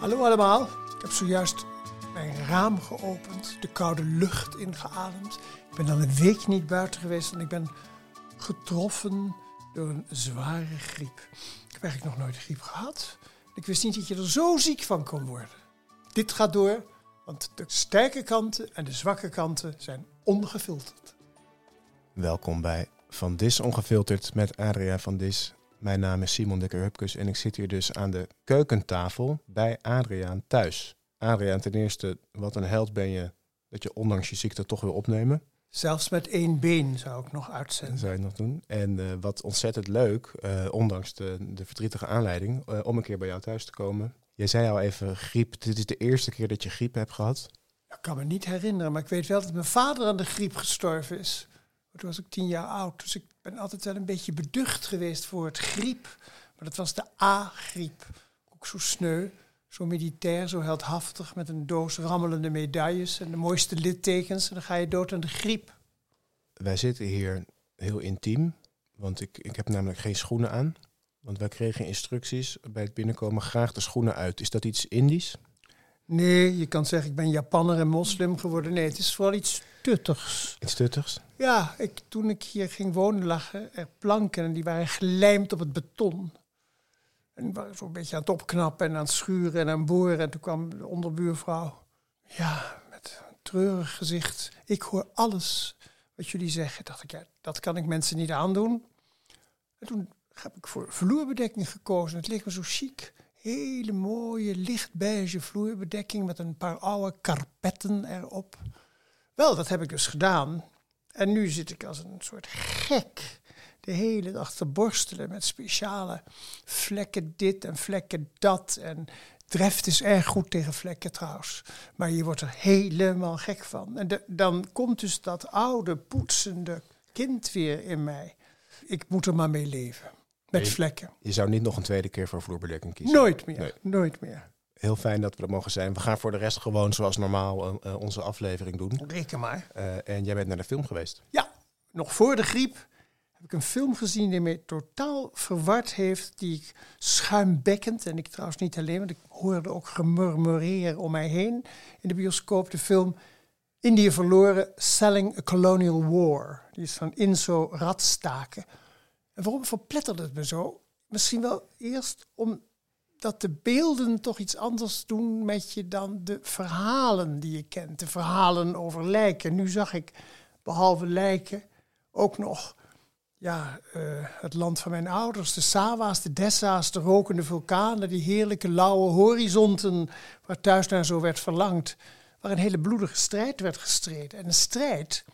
Hallo allemaal. Ik heb zojuist mijn raam geopend, de koude lucht ingeademd. Ik ben al een week niet buiten geweest en ik ben getroffen door een zware griep. Ik heb eigenlijk nog nooit griep gehad. Ik wist niet dat je er zo ziek van kon worden. Dit gaat door, want de sterke kanten en de zwakke kanten zijn ongefilterd. Welkom bij Van Dis Ongefilterd met Adria van Dis. Mijn naam is Simon Dekker-Hupkes en ik zit hier dus aan de keukentafel bij Adriaan thuis. Adriaan, ten eerste, wat een held ben je dat je ondanks je ziekte toch wil opnemen. Zelfs met één been zou ik nog uitzenden. Zou je nog doen. En uh, wat ontzettend leuk, uh, ondanks de, de verdrietige aanleiding, uh, om een keer bij jou thuis te komen. Jij zei al even griep. Dit is de eerste keer dat je griep hebt gehad. Ik kan me niet herinneren, maar ik weet wel dat mijn vader aan de griep gestorven is. Toen was ik tien jaar oud. Dus ik ben altijd wel een beetje beducht geweest voor het griep. Maar dat was de A-griep. Ook zo sneu, zo militair, zo heldhaftig. Met een doos rammelende medailles en de mooiste littekens. En dan ga je dood aan de griep. Wij zitten hier heel intiem. Want ik, ik heb namelijk geen schoenen aan. Want wij kregen instructies bij het binnenkomen graag de schoenen uit. Is dat iets Indisch? Nee, je kan zeggen ik ben Japanner en moslim geworden. Nee, het is vooral iets tuttigs. Iets tuttigs? Ja, ik, toen ik hier ging wonen lagen er planken en die waren gelijmd op het beton. En ik was zo'n beetje aan het opknappen en aan het schuren en aan het boren. En toen kwam de onderbuurvrouw. Ja, met een treurig gezicht. Ik hoor alles wat jullie zeggen. Dacht ik, ja, dat kan ik mensen niet aandoen. En toen heb ik voor vloerbedekking gekozen. Het leek me zo chic hele mooie lichtbeige vloerbedekking met een paar oude karpetten erop. Wel, dat heb ik dus gedaan. En nu zit ik als een soort gek de hele dag te borstelen met speciale vlekken dit en vlekken dat. En Dreft is erg goed tegen vlekken trouwens. Maar je wordt er helemaal gek van. En dan komt dus dat oude, poetsende kind weer in mij. Ik moet er maar mee leven. Met je, vlekken. Je zou niet nog een tweede keer voor vloerbedekking kiezen? Nooit meer, nee. nooit meer. Heel fijn dat we er mogen zijn. We gaan voor de rest gewoon zoals normaal uh, onze aflevering doen. Reken maar. Uh, en jij bent naar de film geweest? Ja, nog voor de griep heb ik een film gezien die mij totaal verward heeft. Die ik schuimbekkend, en ik trouwens niet alleen, want ik hoorde ook gemurmureer om mij heen in de bioscoop. De film Indië verloren, Selling a Colonial War. Die is van Inzo Radstaken. En waarom verpletterde het me zo? Misschien wel eerst omdat de beelden toch iets anders doen met je dan de verhalen die je kent. De verhalen over lijken. Nu zag ik, behalve lijken, ook nog ja, uh, het land van mijn ouders. De Sawa's, de Dessa's, de rokende vulkanen, die heerlijke lauwe horizonten waar thuis naar zo werd verlangd. Waar een hele bloedige strijd werd gestreden. En een strijd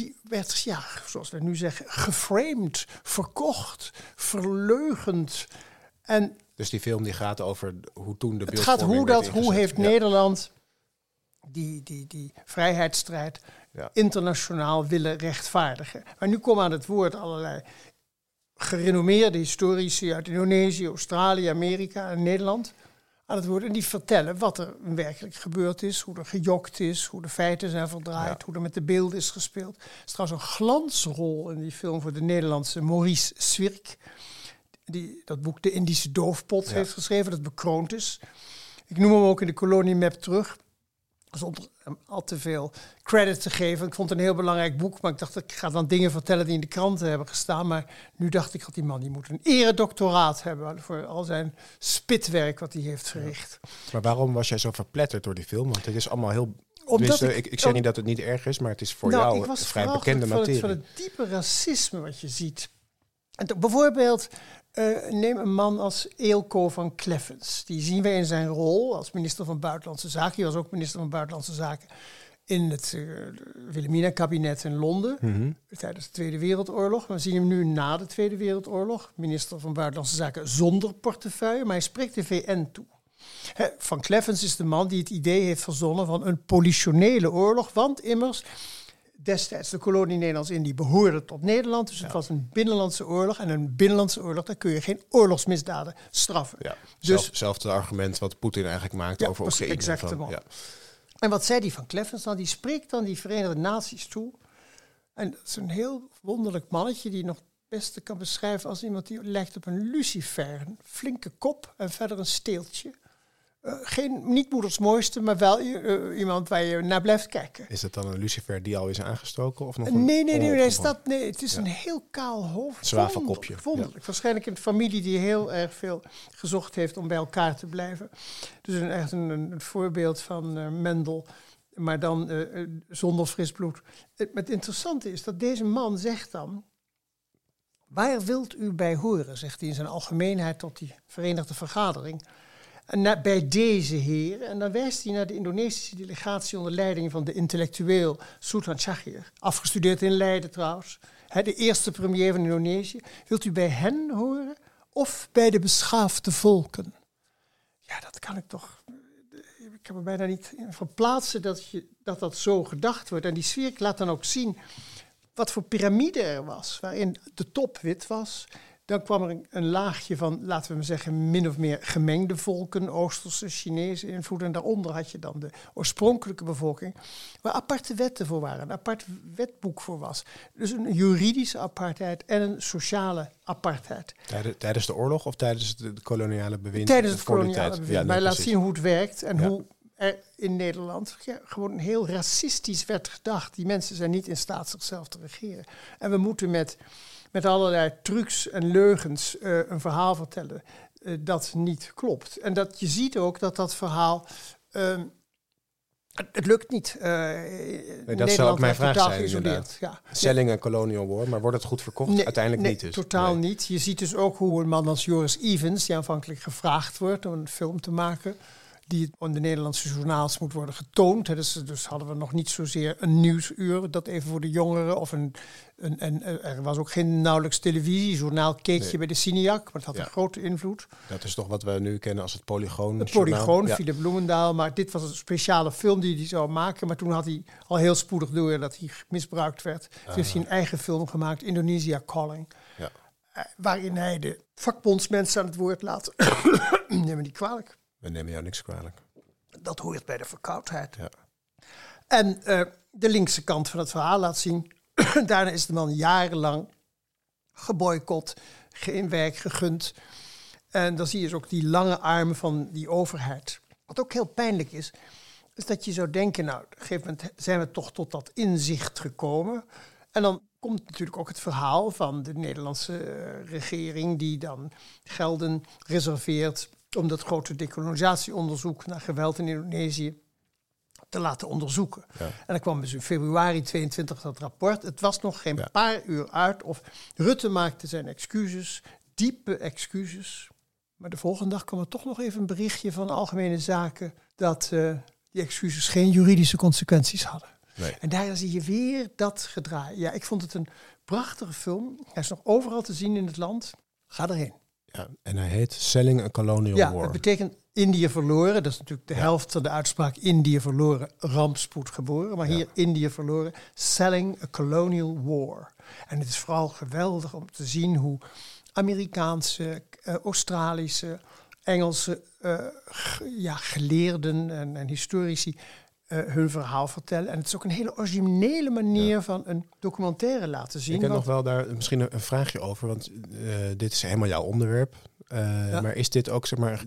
die werd, ja, zoals we nu zeggen, geframed, verkocht, verleugend. En dus die film die gaat over hoe toen de Het gaat hoe dat, hoe heeft ja. Nederland die, die, die vrijheidsstrijd ja. internationaal willen rechtvaardigen. Maar nu komen aan het woord allerlei gerenommeerde historici uit Indonesië, Australië, Amerika en Nederland aan het woord. En die vertellen wat er werkelijk gebeurd is, hoe er gejokt is, hoe de feiten zijn verdraaid, ja. hoe er met de beelden is gespeeld. Er is trouwens een glansrol in die film voor de Nederlandse Maurice Swirk. Die dat boek De Indische Doofpot ja. heeft geschreven, dat bekroond is. Ik noem hem ook in de koloniemap terug zonder hem al te veel credit te geven. Ik vond het een heel belangrijk boek, maar ik dacht, ik ga dan dingen vertellen die in de kranten hebben gestaan. Maar nu dacht ik, dat die man die moet een eredoctoraat hebben voor al zijn spitwerk wat hij heeft verricht. Ja. Maar waarom was jij zo verpletterd door die film? Want het is allemaal heel... Omdat ik, ik, ik zeg niet dat het niet erg is, maar het is voor nou, jou ik was een vrij bekende van materie. Het, van het diepe racisme wat je ziet. En bijvoorbeeld, uh, neem een man als Eelco van Kleffens. Die zien we in zijn rol als minister van Buitenlandse Zaken. Hij was ook minister van Buitenlandse Zaken in het uh, Wilhelmina-kabinet in Londen mm -hmm. tijdens de Tweede Wereldoorlog. We zien hem nu na de Tweede Wereldoorlog, minister van Buitenlandse Zaken zonder portefeuille, maar hij spreekt de VN toe. He, van Kleffens is de man die het idee heeft verzonnen van een politionele oorlog, want immers destijds de kolonie Nederlands-Indië behoorde tot Nederland. Dus ja. het was een binnenlandse oorlog. En een binnenlandse oorlog, daar kun je geen oorlogsmisdaden straffen. Ja. Dus hetzelfde argument wat Poetin eigenlijk maakt ja, over Oekraïne. Exact van, ja. En wat zei die van Kleffens dan? Die spreekt dan die Verenigde Naties toe. En dat is een heel wonderlijk mannetje die nog het beste kan beschrijven als iemand die lijkt op een lucifer. Een flinke kop en verder een steeltje. Uh, geen, niet moeders mooiste, maar wel uh, iemand waar je naar blijft kijken. Is dat dan een lucifer die al is aangestoken? Of nog een nee, nee, nee, nee, dat, nee, het is ja. een heel kaal hoofd. Zwavelkopje. Wonderlijk. Ja. Waarschijnlijk een familie die heel erg veel gezocht heeft om bij elkaar te blijven. Dus een, echt een, een voorbeeld van Mendel, maar dan zonder fris bloed. Het, het interessante is dat deze man zegt dan... Waar wilt u bij horen, zegt hij in zijn algemeenheid tot die Verenigde Vergadering bij deze heren. En dan wijst hij naar de Indonesische delegatie onder leiding van de intellectueel Sultan Shahir. Afgestudeerd in Leiden trouwens. de eerste premier van Indonesië. Wilt u bij hen horen of bij de beschaafde volken? Ja, dat kan ik toch. Ik kan me bijna niet verplaatsen dat, je, dat dat zo gedacht wordt. En die sfeer laat dan ook zien wat voor piramide er was. Waarin de top wit was dan kwam er een, laagje van, laten we maar zeggen, min of meer gemengde volken, Oosterse, Chinese invloed. En daaronder had je dan de oorspronkelijke bevolking, waar aparte wetten voor waren, een apart wetboek voor was. Dus een juridische apartheid en een sociale apartheid. Tijdens de oorlog of tijdens het koloniale bewind? Tijdens het koloniale bewind. Ja, maar laat zien hoe het werkt en hoe er in Nederland gewoon heel racistisch werd gedacht. Die mensen zijn niet in staat zichzelf te regeren. En we moeten met met allerlei trucs en leugens uh, een verhaal vertellen uh, dat niet klopt. En dat je ziet ook dat dat verhaal. Uh, het lukt niet. Nee, dat zou ook mijn vraag zijn. Inderdaad. Ja. Selling en Colonial War, maar wordt het goed verkocht? Nee, Uiteindelijk nee, niet dus. Totaal niet. Je ziet dus ook hoe een man als Joris Evans, die aanvankelijk gevraagd wordt om een film te maken, die in de Nederlandse journaals moet worden getoond. Dus, dus hadden we nog niet zozeer een nieuwsuur, dat even voor de jongeren. Of een, een, en er was ook geen nauwelijks televisie. Journaal keek je bij de Cineac, maar het had een grote invloed. Dat is toch wat we nu kennen als het Polygoon. Het Polygoon, ja. Philip Bloemendaal. Maar dit was een speciale film die hij zou maken. Maar toen had hij al heel spoedig door dat hij misbruikt werd. Toen heeft hij een eigen film gemaakt, Indonesia Calling. Ja. Uh, waarin hij de vakbondsmensen aan het woord laat. Neem me niet kwalijk. We nemen jou niks kwalijk. Dat hoort bij de verkoudheid. Ja. En uh, de linkse kant van het verhaal laat zien. Daarna is de man jarenlang geboycott, geen werk gegund. En dan zie je dus ook die lange armen van die overheid. Wat ook heel pijnlijk is, is dat je zou denken, nou, op een gegeven moment zijn we toch tot dat inzicht gekomen. En dan komt natuurlijk ook het verhaal van de Nederlandse uh, regering, die dan gelden reserveert om dat grote decolonisatieonderzoek naar geweld in Indonesië te laten onderzoeken. En dan kwam dus in februari 22 dat rapport. Het was nog geen paar uur uit of Rutte maakte zijn excuses, diepe excuses. Maar de volgende dag kwam er toch nog even een berichtje van Algemene Zaken dat uh, die excuses geen juridische consequenties hadden. Nee. En daar zie je weer dat gedraaid. Ja, ik vond het een prachtige film. Hij is nog overal te zien in het land. Ga erheen. Ja, en hij heet Selling a Colonial ja, War. Het betekent Indië verloren. Dat is natuurlijk de helft van de uitspraak Indië verloren, rampspoed geboren. Maar hier Indië verloren, Selling a Colonial War. En het is vooral geweldig om te zien hoe Amerikaanse, uh, Australische, Engelse uh, ja, geleerden en, en historici hun verhaal vertellen. En het is ook een hele originele manier van een documentaire laten zien. Ik heb nog wel daar misschien een, vraagje over, want uh, dit is helemaal jouw onderwerp. Uh, ja. Maar is dit ook zeg maar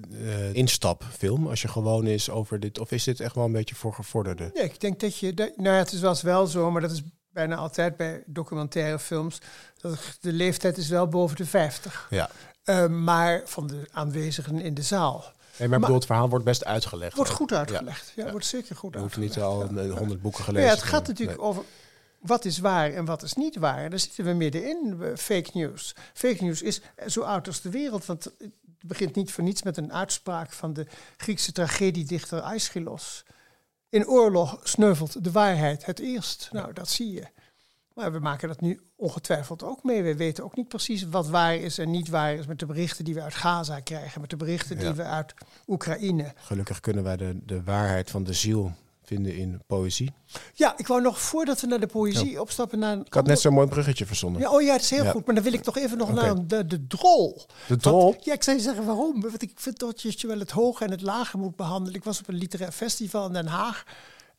instapfilm als je gewoon is over dit, of is dit echt wel een beetje voor gevorderden? Nee, ik denk dat je, dat, nou ja, het wel, wel zo, maar dat is bijna altijd bij documentaire films. Dat de leeftijd is wel boven de 50. Ja. maar van de aanwezigen in de zaal. Nee, maar, bedoel, het verhaal wordt best uitgelegd. Wordt goed uitgelegd. Ja, wordt zeker goed uitgelegd. Je hoeft niet al honderd boeken gelezen. Ja, het gaat natuurlijk over wat is waar en wat is niet waar. Daar zitten we middenin, fake news. Fake news is zo oud als de wereld, want het begint niet voor niets met een uitspraak van de Griekse tragediedichter Aeschylus. In oorlog sneuvelt de waarheid het eerst. Nou, dat zie je. Maar we maken dat nu ongetwijfeld ook mee. We weten ook niet precies wat waar is en niet waar is met de berichten die we uit Gaza krijgen, met de berichten die we uit Oekraïne. Gelukkig kunnen wij de, de waarheid van de ziel vinden in poëzie. Ja, ik wou nog voordat we naar de poëzie opstappen naar een Ik had net zo'n mooi bruggetje verzonnen. Ja, oh ja, het is heel goed. Maar dan wil ik toch even nog naar de, de drol. De drol? ja, ik zou je zeggen waarom. Want ik vind dat je wel het hoge en het lage moet behandelen. Ik was op een literair festival in Den Haag.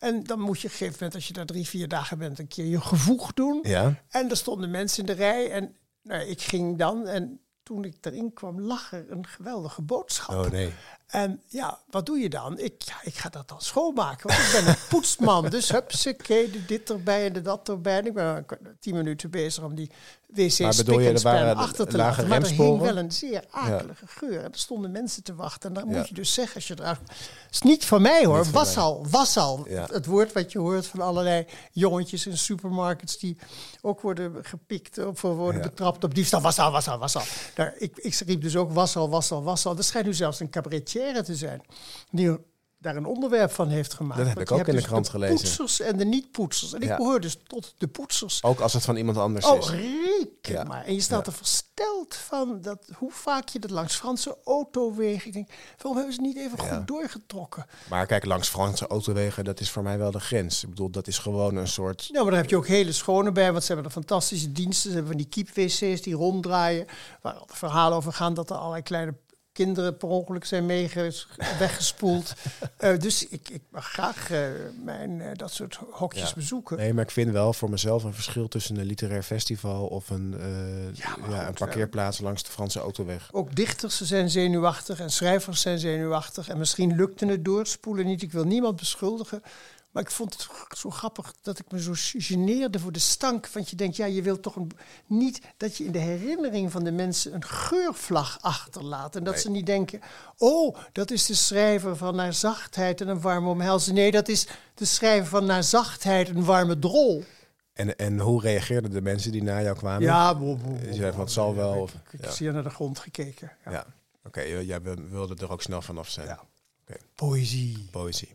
En dan moet je op een gegeven moment, als je daar drie, vier dagen bent, een keer je gevoeg doen. Ja. En er stonden mensen in de rij en nou, ik ging dan en toen ik erin kwam, lag er een geweldige boodschap. Oh nee. En ja, wat doe je dan? Ik, ja, ik ga dat dan schoonmaken, want ik ben een poetsman. dus hupsakee, de dit erbij en de dat erbij. En ik ben tien minuten bezig om die wc Maar bedoel spik je, en er span achter te laten. Maar er hing wel een zeer akelige geur. En er stonden mensen te wachten. En dan Ja. moet je dus zeggen, als je eruit... Het is niet van mij hoor, was al, was al. Het woord wat je hoort van allerlei jongetjes in supermarkets... die ook worden gepikt of worden betrapt op diefstal. Was al, was al, was al. Nou, ik, ik riep dus ook was al, was al, was al. Er schijnt nu zelfs een cabaretière te zijn... die daar een onderwerp van heeft gemaakt. Dat heb ik ook in de krant dus gelezen. poetsers en de niet-poetsers. En ik Ja. behoor dus tot de poetsers. Ook als het van iemand anders Oh, is. reken Ja. maar. En je staat Ja. er versteld van dat, hoe vaak je dat langs Franse autowegen... Ik denk, waarom hebben ze niet even goed doorgetrokken? Maar kijk, langs Franse autowegen, dat is voor mij wel de grens. Ik bedoel, dat is gewoon een soort... Nou, maar daar heb je ook hele schone bij, want ze hebben er fantastische diensten. Ze hebben van die keep-wc's die ronddraaien, waar al verhalen over gaan dat er allerlei kleine kinderen per ongeluk zijn weggespoeld. Eh, dus ik, ik mag graag eh, mijn, eh, dat soort hokjes Ja. bezoeken. Nee, maar ik vind wel voor mezelf een verschil tussen een literair festival of een, Ja, maar ja, goed, een parkeerplaats langs de Franse autoweg. Ook dichters zijn zenuwachtig en schrijvers zijn zenuwachtig. En misschien lukte het doorspoelen niet. Ik wil niemand beschuldigen. Maar ik vond het zo grappig dat ik me zo geneerde voor de stank. Want je denkt, ja, je wilt toch een, niet dat je in de herinnering van de mensen een geurvlag achterlaat. En dat Nee. ze niet denken, oh, dat is de schrijver van Naar zachtheid en een warme omhelzing. Nee, dat is de schrijver van Naar zachtheid en een warme drol. En, en hoe reageerden de mensen die naar jou kwamen? Ja, bo, bo, zei het zal wel. Of, Ik, ik ja. zie naar de grond gekeken. Ja. ja. Oké, jij wil- wilde er ook snel vanaf zijn. Ja. Poëzie. Poëzie.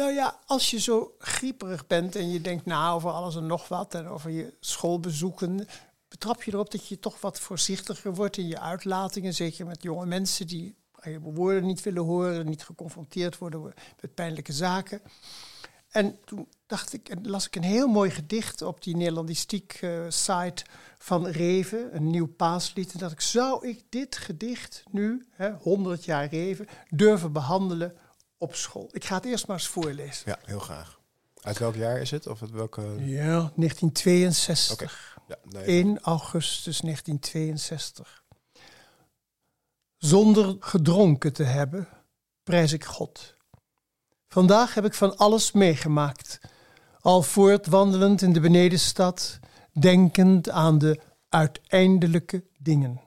Nou ja, als je zo grieperig bent en je denkt na over alles en nog wat en over je schoolbezoeken, betrap je erop dat je toch wat voorzichtiger wordt in je uitlatingen. Zeker met jonge mensen die je woorden niet willen horen, niet geconfronteerd worden met pijnlijke zaken. En toen dacht ik, en las ik een heel mooi gedicht op die Nederlandistiek eh, site van Reven, een nieuw paaslied. En dacht ik, zou ik dit gedicht nu, hè, 100 jaar Reven, durven behandelen op school? Ik ga het eerst maar eens voorlezen. Ja, heel graag. Uit welk jaar is het? Of het welke... Ja, 1962. Oké. Ja, nee. 1 augustus 1962. Zonder gedronken te hebben, prijs ik God. Vandaag heb ik van alles meegemaakt. Al voortwandelend in de benedenstad, denkend aan de uiteindelijke dingen.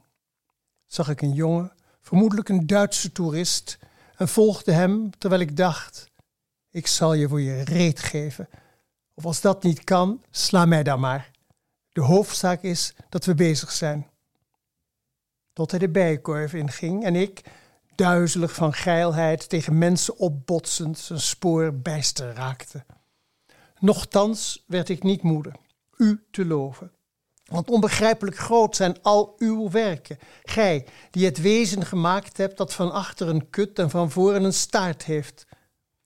Zag ik een jongen, vermoedelijk een Duitse toerist, en volgde hem terwijl ik dacht: ik zal je voor je reet geven. Of als dat niet kan, sla mij dan maar. De hoofdzaak is dat we bezig zijn. Tot hij de bijenkorf inging en ik, duizelig van geilheid, tegen mensen opbotsend, zijn spoor bijster raakte. Nochtans werd ik niet moede, u te loven. Want onbegrijpelijk groot zijn al uw werken. Gij, die het wezen gemaakt hebt dat van achter een kut en van voren een staart heeft.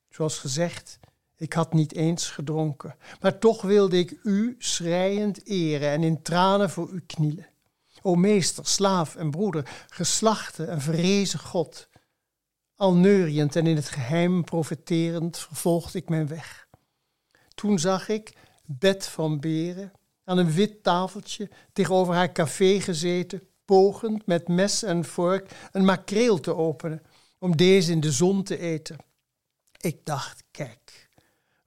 Zoals gezegd, ik had niet eens gedronken, maar toch wilde ik u schreiend eren en in tranen voor u knielen. O meester, slaaf en broeder, geslachte en verrezen God. Al neuriënd en in het geheim profeterend vervolgde ik mijn weg. Toen zag ik bed van beren aan een wit tafeltje tegenover haar café gezeten, pogend met mes en vork een makreel te openen om deze in de zon te eten. Ik dacht, kijk,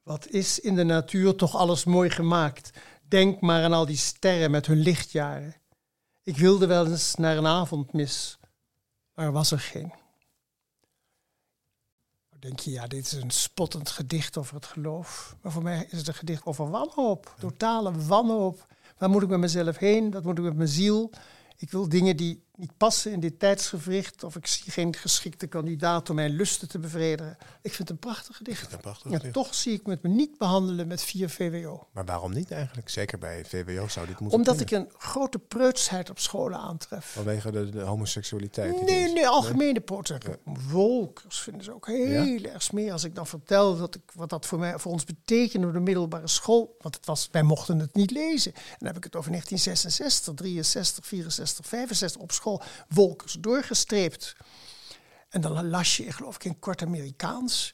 wat is in de natuur toch alles mooi gemaakt. Denk maar aan al die sterren met hun lichtjaren. Ik wilde wel eens naar een avondmis, maar was er geen. Denk je, ja, dit is een spottend gedicht over het geloof. Maar voor mij is het een gedicht over wanhoop, totale wanhoop. Waar moet ik met mezelf heen? Wat moet ik met mijn ziel? Ik wil dingen die niet passen in dit tijdsgevricht. Of ik zie geen geschikte kandidaat om mijn lusten te bevredigen. Ik vind het een prachtig gedicht. Een prachtig En gedicht. toch zie ik me het me niet behandelen met 4 VWO. Maar waarom niet eigenlijk? Zeker bij VWO zou dit moeten Omdat ik een grote preutsheid op scholen aantref. Vanwege de, de homoseksualiteit. Nee, nee, algemene protest. Wolkers vinden ze ook heel erg smerig. Als ik dan vertel dat ik, wat dat voor, mij, voor ons betekende op de middelbare school. Want het was, wij mochten het niet lezen. En dan heb ik het over 1966, 63, 64, 65 op school. Wolkers doorgestreept. En dan las je, geloof ik, in kort Amerikaans.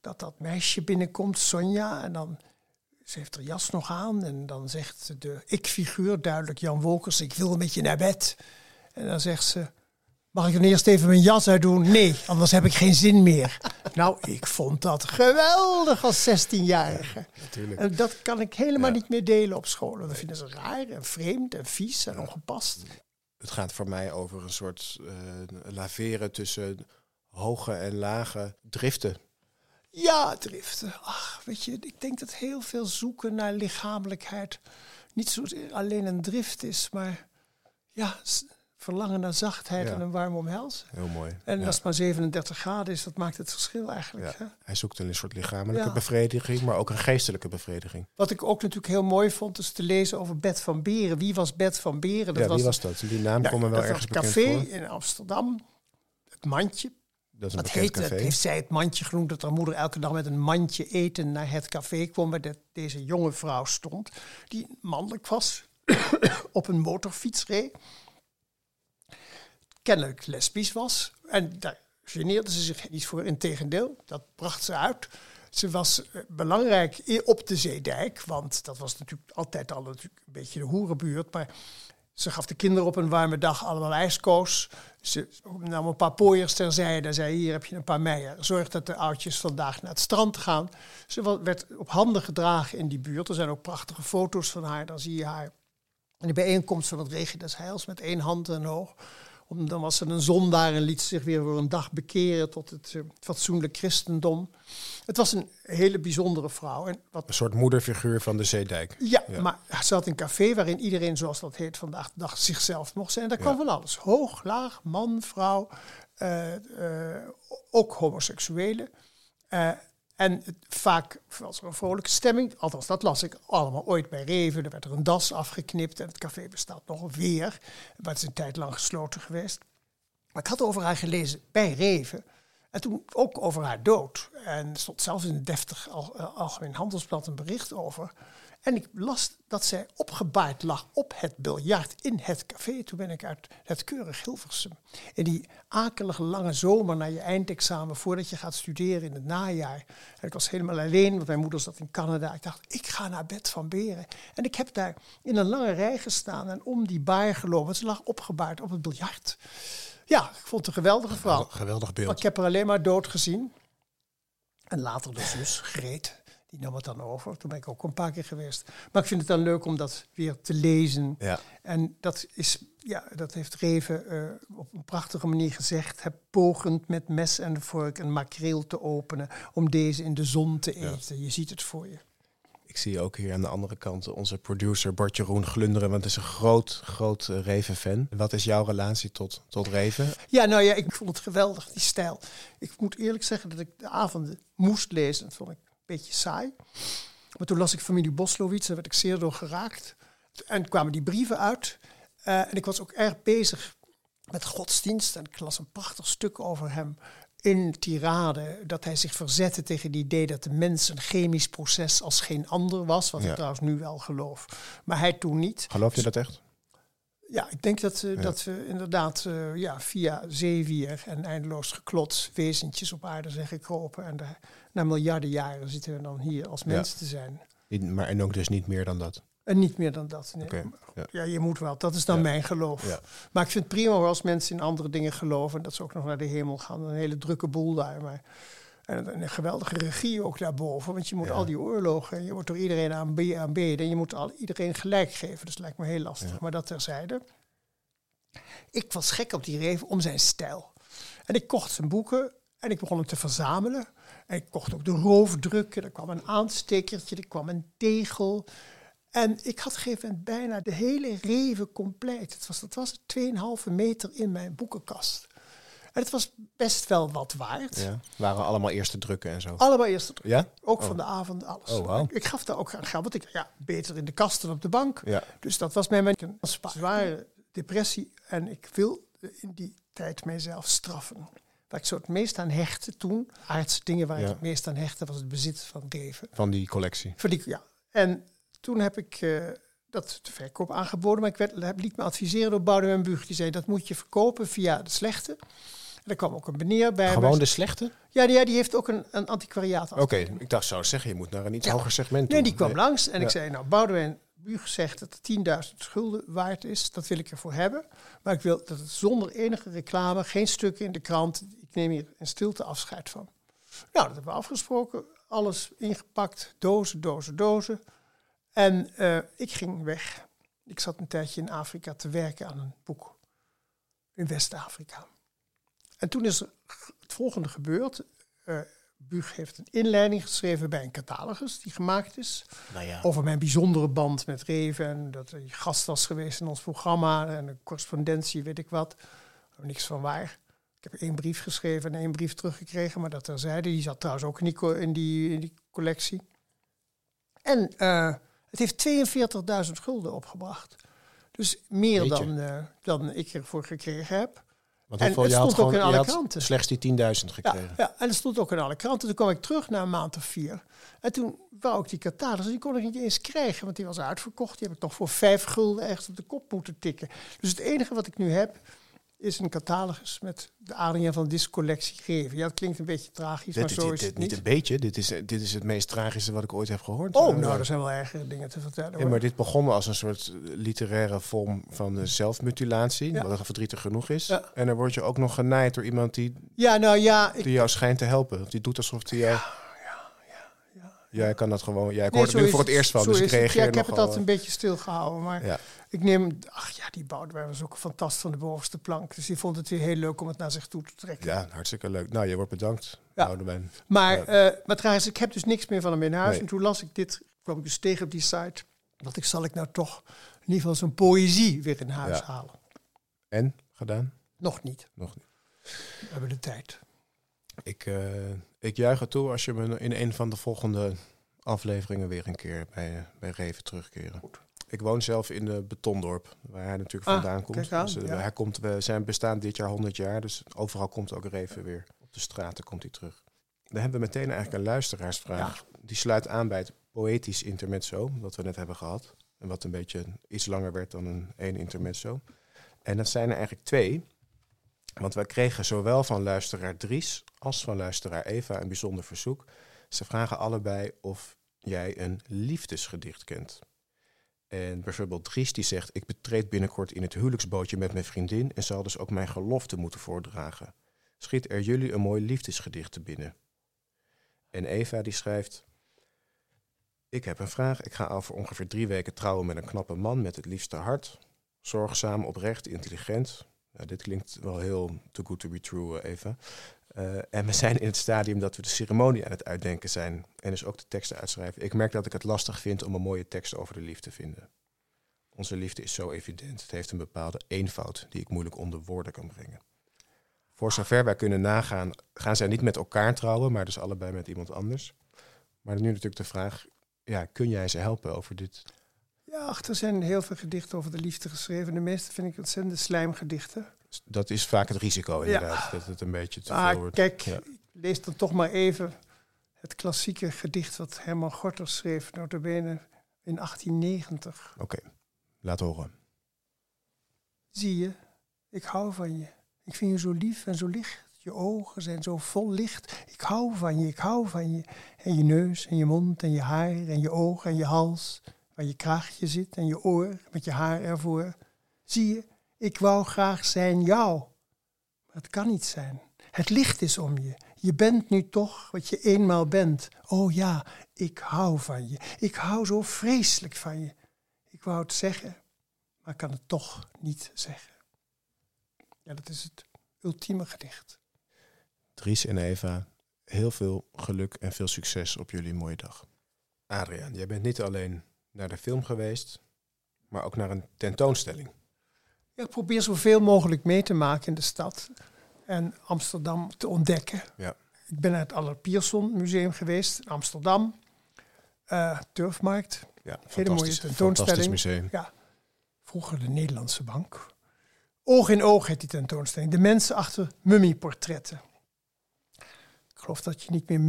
dat dat meisje binnenkomt, Sonja, en dan ze heeft haar jas nog aan en dan zegt de ik-figuur, duidelijk Jan Wolkers, ik wil met je naar bed. En dan zegt ze, mag ik dan eerst even mijn jas uitdoen? Nee, anders heb ik geen zin meer. nou, ik vond dat geweldig als 16-jarige. Natuurlijk. En dat kan ik helemaal niet meer delen op school. Dat vinden ze raar en vreemd en vies en ongepast. Het gaat voor mij over een soort eh, laveren tussen hoge en lage driften. Ja, driften. Ach, weet je, ik denk dat heel veel zoeken naar lichamelijkheid niet zo alleen een drift is, maar ja, verlangen naar zachtheid Ja. en een warme omhelzing. Heel mooi. En Ja. als het maar 37 graden is, dat maakt het verschil eigenlijk. Ja. Hij zoekt een soort lichamelijke bevrediging, maar ook een geestelijke bevrediging. Wat ik ook natuurlijk heel mooi vond, is te lezen over Bert van Beren. Wie was Bert van Beren? ja, wie was dat? Die naam me wel dat ergens was een bekend café voor. in Amsterdam. Het mandje. Dat is een Dat, bekend heet, dat café. heeft zij het mandje genoemd, dat haar moeder elke dag met een mandje eten naar het café kwam waar de- deze jonge vrouw stond, die mannelijk was, op een motorfiets reed, kennelijk lesbisch was. En daar geneerde ze zich niet voor, integendeel, dat bracht ze uit. Ze was eh, belangrijk op de Zeedijk, want dat was natuurlijk altijd al natuurlijk een beetje de hoerenbuurt, maar ze gaf de kinderen op een warme dag allemaal ijskoos. Ze nam een paar pooiers terzijde en zei: Hier heb je een paar meijer. Zorg dat de oudjes vandaag naar het strand gaan. Ze werd op handen gedragen in die buurt. Er zijn ook prachtige foto's van haar. Dan zie je haar in de bijeenkomst van het Regen des Heils met één hand en oog. Om, dan was ze een zondaar en liet zich weer voor een dag bekeren tot het eh, fatsoenlijk christendom. Het was een hele bijzondere vrouw. En wat Een soort moederfiguur van de Zeedijk. ja, Ja. maar ze had een café waarin iedereen, zoals dat heet vandaag de dag, zichzelf mocht zijn. En daar kwam van alles. Hoog, laag, man, vrouw, eh, eh, ook homoseksuelen. En het, vaak was er een vrolijke stemming. Althans, dat las ik allemaal ooit bij Reven. Er werd er een das afgeknipt en het café bestaat nog weer. Maar het is een tijd lang gesloten geweest. Maar ik had over haar gelezen bij Reven. En toen ook over haar dood. En er stond zelfs in het deftig eh, Algemeen Handelsblad een bericht over. En ik las dat zij opgebaard lag op het biljart in het café. Toen ben ik uit het keurig Hilversum. In die akelige lange zomer na je eindexamen, voordat je gaat studeren in het najaar. En ik was helemaal alleen, want mijn moeder zat in Canada. Ik dacht, ik ga naar bed van Beren. En ik heb daar in een lange rij gestaan en om die baar gelopen. Ze lag opgebaard op het biljart. Ja, ik vond het een geweldige vrouw. Geweldig Maar beeld. ik heb haar alleen maar dood gezien. En later de zus, Greet, die nam het dan over. Toen ben ik ook een paar keer geweest. Maar ik vind het dan leuk om dat weer te lezen. Ja. En dat, is, ja, dat heeft Reven eh, op een prachtige manier gezegd. Heb pogend met mes en vork een makreel te openen om deze in de zon te Ja. eten. Je ziet het voor je. Ik zie ook hier aan de andere kant onze producer Bart Jeroen glunderen, want hij is een groot, groot eh, Reven-fan. Wat is jouw relatie tot, tot Reven? Ja, nou ja, ik vond het geweldig, die stijl. Ik moet eerlijk zeggen dat ik de avonden moest lezen. Dat vond ik beetje saai. Maar toen las ik familie Boslowitz, daar werd ik zeer door geraakt. En kwamen die brieven uit. Eh, en ik was ook erg bezig met godsdienst. En ik las een prachtig stuk over hem in Tirade. Dat hij zich verzette tegen het idee dat de mens een chemisch proces als geen ander was. Wat Ja. ik trouwens nu wel geloof. Maar hij toen niet. Geloof je dat echt? Ja, ik denk dat, eh, Ja. dat we inderdaad eh, ja, via zeewier en eindeloos geklots wezentjes op aarde zijn gekropen. En daar, na miljarden jaren zitten we dan hier als Ja. mens te zijn. Maar en ook dus niet meer dan dat. En niet meer dan dat. Nee. Goed, ja. ja. je moet wel. Dat is dan Ja. mijn geloof. Ja. Maar ik vind het prima als mensen in andere dingen geloven. Dat ze ook nog naar de hemel gaan. Een hele drukke boel daar. Maar, en een, geweldige regie ook daarboven. Want je moet Ja. al die oorlogen, je wordt door iedereen aanbe- aanbeden. En je moet al, iedereen gelijk geven. Dus dat lijkt me heel lastig. Ja. Maar dat terzijde. Ik was gek op die reven om zijn stijl. En ik kocht zijn boeken en ik begon hem te verzamelen. En ik kocht ook de roofdrukken. Er kwam een aanstekertje, er kwam een tegel. En ik had gegeven bijna de hele reven compleet. Het was, dat was het 2,5 meter in mijn boekenkast. En het was best wel wat waard. Ja. Waren allemaal eerste drukken en zo. Allemaal eerste druk. Ja? Ook Oh. van de avond, alles. Oh, ik, ik gaf daar ook aan geld, want ik ja, beter in de kast dan op de bank. Ja. Dus dat was mijn manier. Een zware depressie. En ik wil in die tijd mijzelf straffen. Waar ik zo het meest aan hechtte toen, aardse dingen waar Ja. ik het meest aan hechtte, was het bezit van reven. Van die collectie. Voor die, ja. En toen heb ik eh, dat te verkoop aangeboden, maar ik werd, liet me adviseren door Boudewijn Buug. Die zei, dat moet je verkopen via de slechte. Er kwam ook een meneer bij. Gewoon de slechte? Ja, die, heeft ook een, een antiquariaat. Oké, ik dacht zo zeggen, je moet naar een iets Ja. hoger segment Nee, die kwam langs en Ja. ik zei, nou, Boudewijn Buug zegt dat het 10.000 schulden waard is. Dat wil ik ervoor hebben. Maar ik wil dat het zonder enige reclame, geen stukken in de krant. Ik neem hier in stilte afscheid van. Nou, dat hebben we afgesproken. Alles ingepakt, dozen, dozen, dozen. En eh, ik ging weg. Ik zat een tijdje in Afrika te werken aan een boek. In West-Afrika. En toen is het volgende gebeurd. Eh Buug heeft een inleiding geschreven bij een catalogus die gemaakt is. Nou ja. Over mijn bijzondere band met Reven. En dat hij gast was geweest in ons programma. En een correspondentie, weet ik wat. Niks van waar. Ik heb één brief geschreven en één brief teruggekregen. Maar dat terzijde. Die zat trouwens ook in die, in die, in die collectie. En eh, het heeft 42.000 gulden opgebracht. Dus meer dan, eh, dan ik ervoor gekregen heb. Want en het stond ook in alle kranten. slechts die 10.000 Ja, gekregen. ja, en dat stond ook in alle kranten. Toen kwam ik terug na een maand of vier. En toen wou ik die catalogus, die kon ik niet eens krijgen, want die was uitverkocht. Die heb ik nog voor vijf gulden ergens op de kop moeten tikken. Dus het enige wat ik nu heb, is een catalogus met de Adriaan van Dis collectie gegeven. Ja, dat klinkt een beetje tragisch, maar zo dit, is dit het niet niet. een beetje. Dit is, dit is het meest tragische wat ik ooit heb gehoord. Oh, Eh, nou, er zijn wel ergere dingen te vertellen. Ja, hoor. maar dit begon als een soort literaire vorm van zelfmutilatie, Ja. wat verdrietig genoeg is. Ja. En dan word je ook nog genaaid door iemand die, Ja, nou ja, ik, die jou schijnt te helpen. Die doet alsof hij jou... Jij kan dat gewoon... Jij ik Nee, hoor het nu voor het eerst van, dus ik reageer Ja, ik heb het altijd een beetje stilgehouden, maar Ja. ik neem... Ach ja, die Boudewijn was ook een fantast van de bovenste plank. Dus die vond het weer heel leuk om het naar zich toe te trekken. Ja, hartstikke leuk. Nou, je wordt bedankt, Ja. Boudewijn. Maar, Ja. eh, maar trouwens, ik heb dus niks meer van hem in huis. Nee. En toen las ik dit, kwam ik dus tegen op die site. Dat ik zal ik nou toch in ieder geval zijn poëzie weer in huis halen. En? Gedaan? Nog niet. Nog niet. We hebben de tijd. Ik, eh, ik juich het toe als je me in een van de volgende afleveringen weer een keer bij, bij Reven terugkeren. Ik woon zelf in uh, Betondorp, waar hij natuurlijk Ah, vandaan komt. dus, uh, ja. hij komt, we zijn bestaan dit jaar 100 jaar, dus overal komt ook Reven weer. Op de straten komt hij terug. Dan hebben we meteen eigenlijk een luisteraarsvraag. Die sluit aan bij het poëtisch intermezzo, wat we net hebben gehad. En wat een beetje iets langer werd dan een één intermezzo. En dat zijn er eigenlijk twee. Want wij kregen zowel van luisteraar Dries als van luisteraar Eva een bijzonder verzoek. Ze vragen allebei of jij een liefdesgedicht kent. En bijvoorbeeld Dries die zegt... ik betreed binnenkort in het huwelijksbootje met mijn vriendin... en zal dus ook mijn gelofte moeten voordragen. Schiet er jullie een mooi liefdesgedicht te binnen? En Eva die schrijft... Ik heb een vraag. Ik ga over ongeveer drie weken trouwen met een knappe man met het liefste hart. Zorgzaam, oprecht, intelligent. Dit klinkt wel heel too good to be true, uh, Eva. Uh, en we zijn in het stadium dat we de ceremonie aan het uitdenken zijn. En dus ook de teksten uitschrijven. Ik merk dat ik het lastig vind om een mooie tekst over de liefde te vinden. Onze liefde is zo evident. Het heeft een bepaalde eenvoud die ik moeilijk onder woorden kan brengen. Voor zover wij kunnen nagaan, gaan zij niet met elkaar trouwen, maar dus allebei met iemand anders. Maar nu natuurlijk de vraag, ja, kun jij ze helpen over dit? Ja, er zijn heel veel gedichten over de liefde geschreven. De meeste vind ik ontzettende slijmgedichten. Dat is vaak het risico inderdaad, ja. dat het een beetje te veel wordt. kijk, ja. lees dan toch maar even het klassieke gedicht wat Herman Gorter schreef, notabene in 1890. Oké, okay. laat horen. Zie je, ik hou van je. Ik vind je zo lief en zo licht. Je ogen zijn zo vol licht. Ik hou van je, ik hou van je. En je neus en je mond en je haar en je oog en je hals. Waar je kraagje zit en je oor met je haar ervoor. Zie je, ik wou graag zijn jou. Maar het kan niet zijn. Het licht is om je. Je bent nu toch wat je eenmaal bent. Oh ja, ik hou van je. Ik hou zo vreselijk van je. Ik wou het zeggen, maar kan het toch niet zeggen. Ja, dat is het ultieme gedicht. Dries en Eva, heel veel geluk en veel succes op jullie mooie dag. Adriaan, jij bent niet alleen naar de film geweest, maar ook naar een tentoonstelling. Ja, ik probeer zoveel mogelijk mee te maken in de stad en Amsterdam te ontdekken. Ja. Ik ben naar het Aller Pierson Museum geweest in Amsterdam. Uh, Turfmarkt. Ja, Hele mooie tentoonstelling. museum. Ja. Vroeger de Nederlandse Bank. Oog in oog heet die tentoonstelling. De mensen achter mummieportretten. Ik geloof dat je niet meer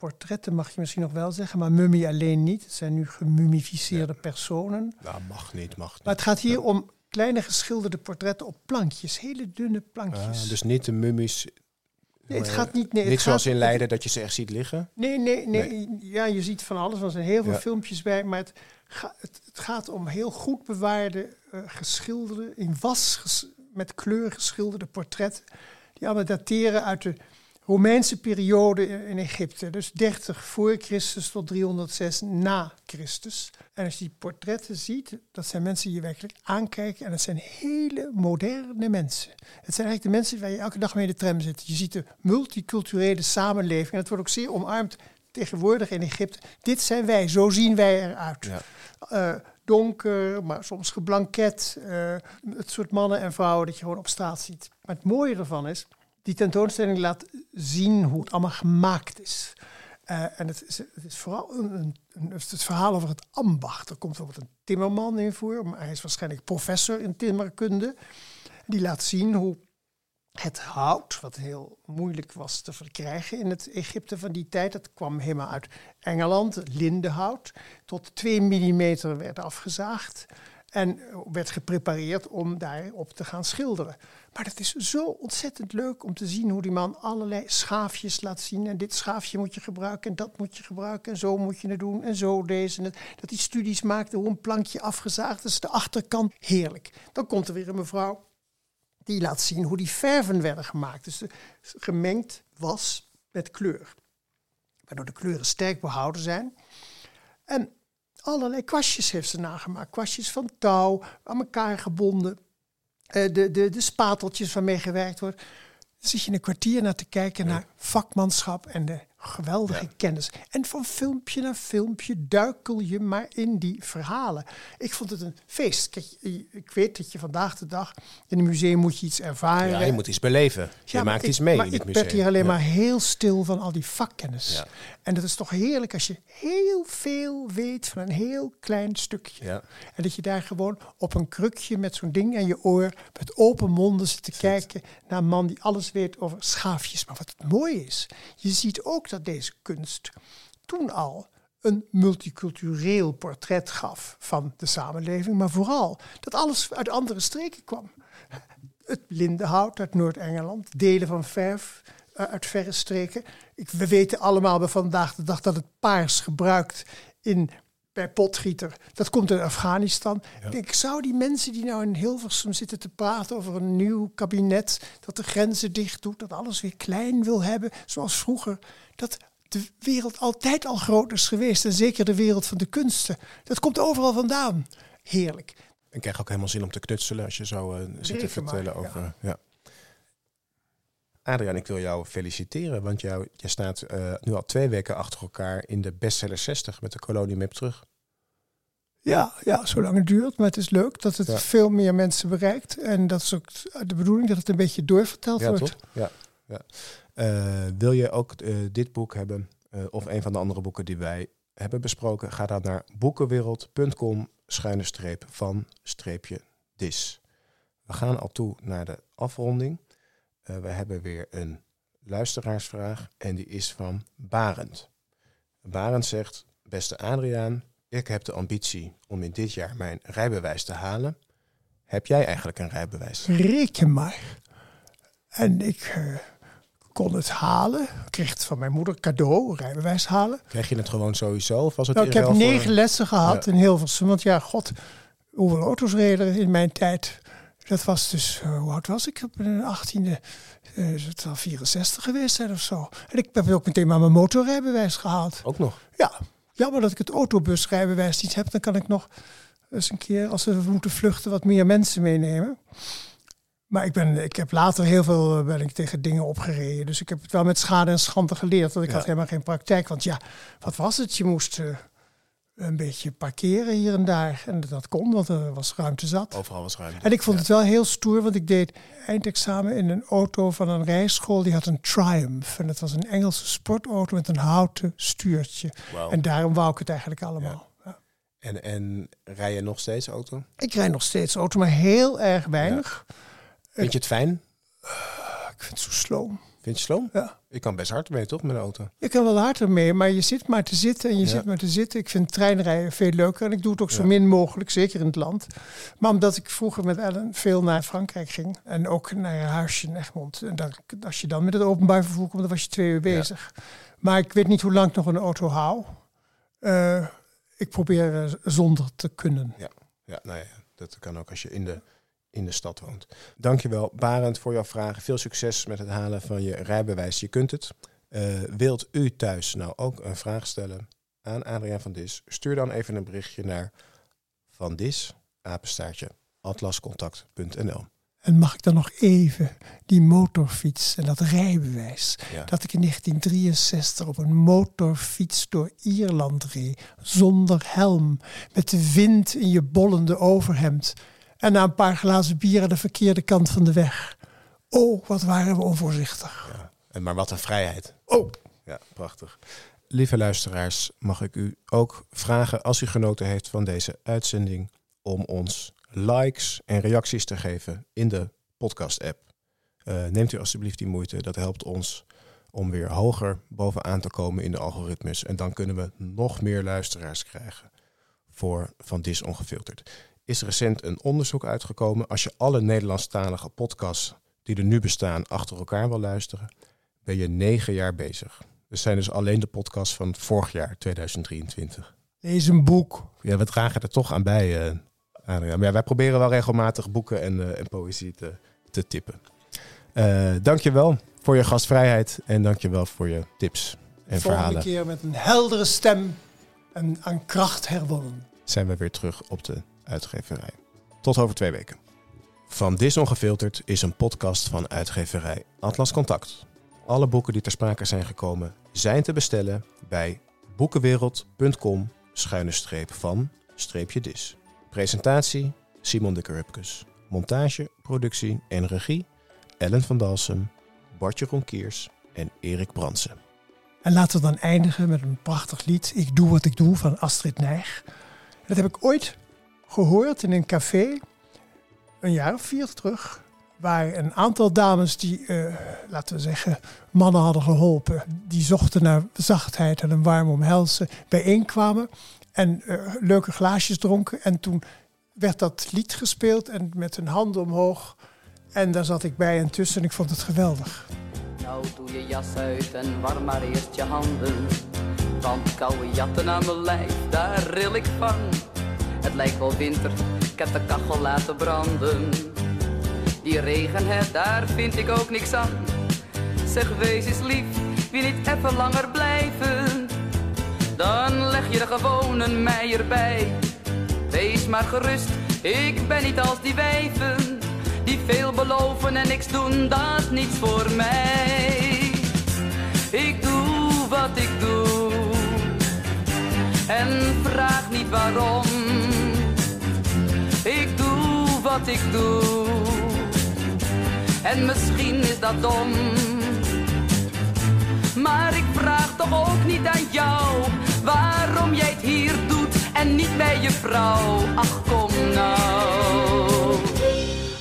mummieportretten mag je misschien nog wel zeggen, maar mummie alleen niet. Het zijn nu gemummificeerde ja. personen. Nou, mag niet, mag niet. Maar het gaat hier ja. om kleine geschilderde portretten op plankjes, hele dunne plankjes. Ah, dus niet de mummies. nee, het eh, gaat niet... Nee, het niet zoals gaat- in Leiden dat je ze echt ziet liggen. Nee, nee, nee, Ja, je ziet van alles. Er zijn heel veel Ja. filmpjes bij. Maar het, ga- het, het gaat om heel goed bewaarde, eh, geschilderde, in was ges- met kleur geschilderde portretten. Die allemaal dateren uit de Romeinse periode in, Egypte. Dus 30 voor Christus tot 306 na Christus. En als je die portretten ziet, dat zijn mensen die je werkelijk aankijken. En dat zijn hele moderne mensen. Het zijn eigenlijk de mensen waar je elke dag mee in de tram zit. Je ziet de multiculturele samenleving. En het wordt ook zeer omarmd tegenwoordig in Egypte. Dit zijn wij, zo zien wij eruit. Ja. Eh, donker, maar soms geblanket. eh, het soort mannen en vrouwen dat je gewoon op straat ziet. Maar het mooie ervan is, die tentoonstelling laat zien hoe het allemaal gemaakt is. Eh, en het is, het is vooral een, een, het, verhaal over het ambacht. Er komt bijvoorbeeld een timmerman in voor, maar hij is waarschijnlijk professor in timmerkunde. Die laat zien hoe het hout, wat heel moeilijk was te verkrijgen in het Egypte van die tijd, dat kwam helemaal uit Engeland, lindenhout, tot 2 mm werd afgezaagd en werd geprepareerd om daarop te gaan schilderen. Maar het is zo ontzettend leuk om te zien hoe die man allerlei schaafjes laat zien. En dit schaafje moet je gebruiken en dat moet je gebruiken en zo moet je het doen en zo deze. En het. dat hij studies maakte hoe een plankje afgezaagd is, de achterkant. Heerlijk. Dan komt er weer een mevrouw die laat zien hoe die verven werden gemaakt. Dus gemengd was met kleur. Waardoor de kleuren sterk behouden zijn. En allerlei kwastjes heeft ze nagemaakt. Kwastjes van touw, aan elkaar gebonden. Eh, de, de, de spateltjes waarmee gewerkt wordt. Dan zit je een kwartier naar te kijken naar vakmanschap en de geweldige kennis. En van filmpje naar filmpje duikel je maar in die verhalen. Ik vond het een feest. Kijk, ik weet dat je vandaag de dag in een museum moet je iets ervaren. Ja, je moet iets beleven. je Ja, maakt ik- iets mee Maar in het ik museum. werd hier alleen Ja. maar heel stil van al die vakkennis. En dat is toch heerlijk als je heel veel weet van een heel klein stukje. En dat je daar gewoon op een krukje met zo'n ding aan je oor... met open monden zit te kijken naar een man die alles weet over schaafjes. Maar wat het mooie is, je ziet ook dat deze kunst toen al een multicultureel portret gaf van de samenleving. Maar vooral dat alles uit andere streken kwam. Het lindenhout uit Noord-Engeland, delen van verf eh, uit verre streken. We weten allemaal bij vandaag de dag dat het paars gebruikt in, bij potgieter, dat komt uit Afghanistan. Ik zou die mensen die nou in Hilversum zitten te praten over een nieuw kabinet, dat de grenzen dicht doet, dat alles weer klein wil hebben, zoals vroeger, dat de wereld altijd al groot is geweest en zeker de wereld van de kunsten. Dat komt overal vandaan. Heerlijk. Ik krijg ook helemaal zin om te knutselen als je zo eh, zit te maar, vertellen ja. over. Ja. Adriaan, ik wil jou feliciteren, want jou, jij staat eh, nu al twee weken achter elkaar in de bestseller 60 met de Kolonie Map terug. Ja, ja, zolang het duurt. Maar het is leuk dat het Ja. veel meer mensen bereikt. En dat is ook de bedoeling dat het een beetje doorverteld Ja, wordt. toch? Ja. ja. Eh, wil je ook eh, dit boek hebben, of een van de andere boeken die wij hebben besproken, ga dan naar boekenwereld.com schuine streep van streepje dis. We gaan al toe naar de afronding. Eh, we hebben weer een luisteraarsvraag en die is van Barend. Barend zegt, beste Adriaan, ik heb de ambitie om in dit jaar mijn rijbewijs te halen. Heb jij eigenlijk een rijbewijs? Reken maar. En ik eh, kon het halen. Ik kreeg het van mijn moeder cadeau, rijbewijs halen. Kreeg je het gewoon sowieso? Of was het Nou, ik heb voor- negen lessen gehad Ja. in Hilversum. Want ja, god, hoeveel auto's reden in mijn tijd? Dat was dus, eh, hoe oud was ik? Op mijn 18e, eh, is het al 64 geweest zijn of zo. En ik heb ook meteen maar mijn motorrijbewijs gehaald. Ook nog. Ja, jammer dat ik het autobusrijbewijs niet heb. Dan kan ik nog eens een keer, als we moeten vluchten, wat meer mensen meenemen. Maar ik, ben, ik heb later heel veel eh, ben ik tegen dingen opgereden. Dus ik heb het wel met schade en schande geleerd. Want ik Ja. had helemaal geen praktijk. Want ja, wat was het? Je moest eh, een beetje parkeren hier en daar. En dat kon, want er was ruimte zat. Overal was ruimte. En ik vond Ja. het wel heel stoer, want ik deed eindexamen in een auto van een rijschool. Die had een Triumph. En dat was een Engelse sportauto met een houten stuurtje. En daarom wou ik het eigenlijk allemaal. Ja. En, en rij je nog steeds auto? Ik rijd nog steeds auto, maar heel erg weinig. Vind je het fijn? Ik vind het zo sloom. Vind je sloom? Ja. Ik kan best hard mee, toch, met een auto? Je kan wel harder mee, maar je zit maar te zitten en je Ja. zit maar te zitten. Ik vind treinrijden veel leuker en ik doe het ook zo Ja. min mogelijk, zeker in het land. Maar omdat ik vroeger met Ellen veel naar Frankrijk ging en ook naar haar huisje in Egmond. En dat, als je dan met het openbaar vervoer komt, dan was je twee uur bezig. Maar ik weet niet hoe lang ik nog een auto hou. Eh, ik probeer eh, zonder te kunnen. Ja, nou ja, dat kan ook als je in de, in de stad woont. Dankjewel, Barend, voor jouw vragen. Veel succes met het halen van je rijbewijs. Je kunt het. Eh, wilt u thuis nou ook een vraag stellen aan Adriaan van Dis? Stuur dan even een berichtje naar van Dis, apenstaartje, atlascontact.nl. En mag ik dan nog even die motorfiets en dat rijbewijs. Ja. Dat ik in 1963 op een motorfiets door Ierland reed. Zonder helm. Met de wind in je bollende overhemd. En na een paar glazen bier aan de verkeerde kant van de weg. Oh, wat waren we onvoorzichtig. Ja. En maar wat een vrijheid. Oh, Ja, prachtig. Lieve luisteraars, mag ik u ook vragen, als u genoten heeft van deze uitzending, om ons likes en reacties te geven in de podcast-app. Eh, neemt u alstublieft die moeite, dat helpt ons om weer hoger bovenaan te komen in de algoritmes. En dan kunnen we nog meer luisteraars krijgen voor Van Dis Ongefilterd. Is recent een onderzoek uitgekomen. Als je alle Nederlandstalige podcasts die er nu bestaan achter elkaar wil luisteren, ben je negen jaar bezig. Dat zijn dus alleen de podcasts van vorig jaar, 2023. lees een boek. Ja, we dragen er toch aan bij, eh Adriaan. Maar ja, wij proberen wel regelmatig boeken en, eh, en poëzie te, te tippen. Eh dank je wel voor je gastvrijheid en dank je wel voor je tips en Volgende verhalen. keer met een heldere stem en aan kracht herwonnen. Zijn we weer terug op de uitgeverij. Tot over twee weken. Van Dis Ongefilterd is een podcast van uitgeverij Atlas Contact. Alle boeken die ter sprake zijn gekomen zijn te bestellen bij boekenwereld.com schuine streep van streepje dis. Presentatie Simon de Kurpkes. Montage, productie en regie Ellen van Dalsem, Bartje Ronkiers en Erik Bransen. En laten we dan eindigen met een prachtig lied. Ik doe wat ik doe van Astrid Nijg. Dat heb ik ooit gehoord in een café, een jaar of vier terug. Waar een aantal dames die, eh, laten we zeggen, mannen hadden geholpen. Die zochten naar zachtheid en een warm omhelzen, bijeenkwamen. En eh, leuke glaasjes dronken. En toen werd dat lied gespeeld en met hun handen omhoog. En daar zat ik bij en tussen en ik vond het geweldig. Nou doe je jas uit en warm maar eerst je handen. Want koude jatten aan mijn lijf, daar ril ik van. Het lijkt wel winter, ik heb de kachel laten branden. Die regen, hè, daar vind ik ook niks aan. Zeg, wees eens lief, wil niet even langer blijven? Dan leg je er gewoon een meier bij. Wees maar gerust, ik ben niet als die wijven. Die veel beloven en niks doen, dat is niets voor mij. Ik doe wat ik doe en vraag niet waarom. Ik doe wat ik doe en misschien is dat dom. Maar ik vraag toch ook niet aan jou waarom jij het hier doet en niet bij je vrouw. Ach kom nou,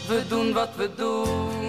we doen wat we doen.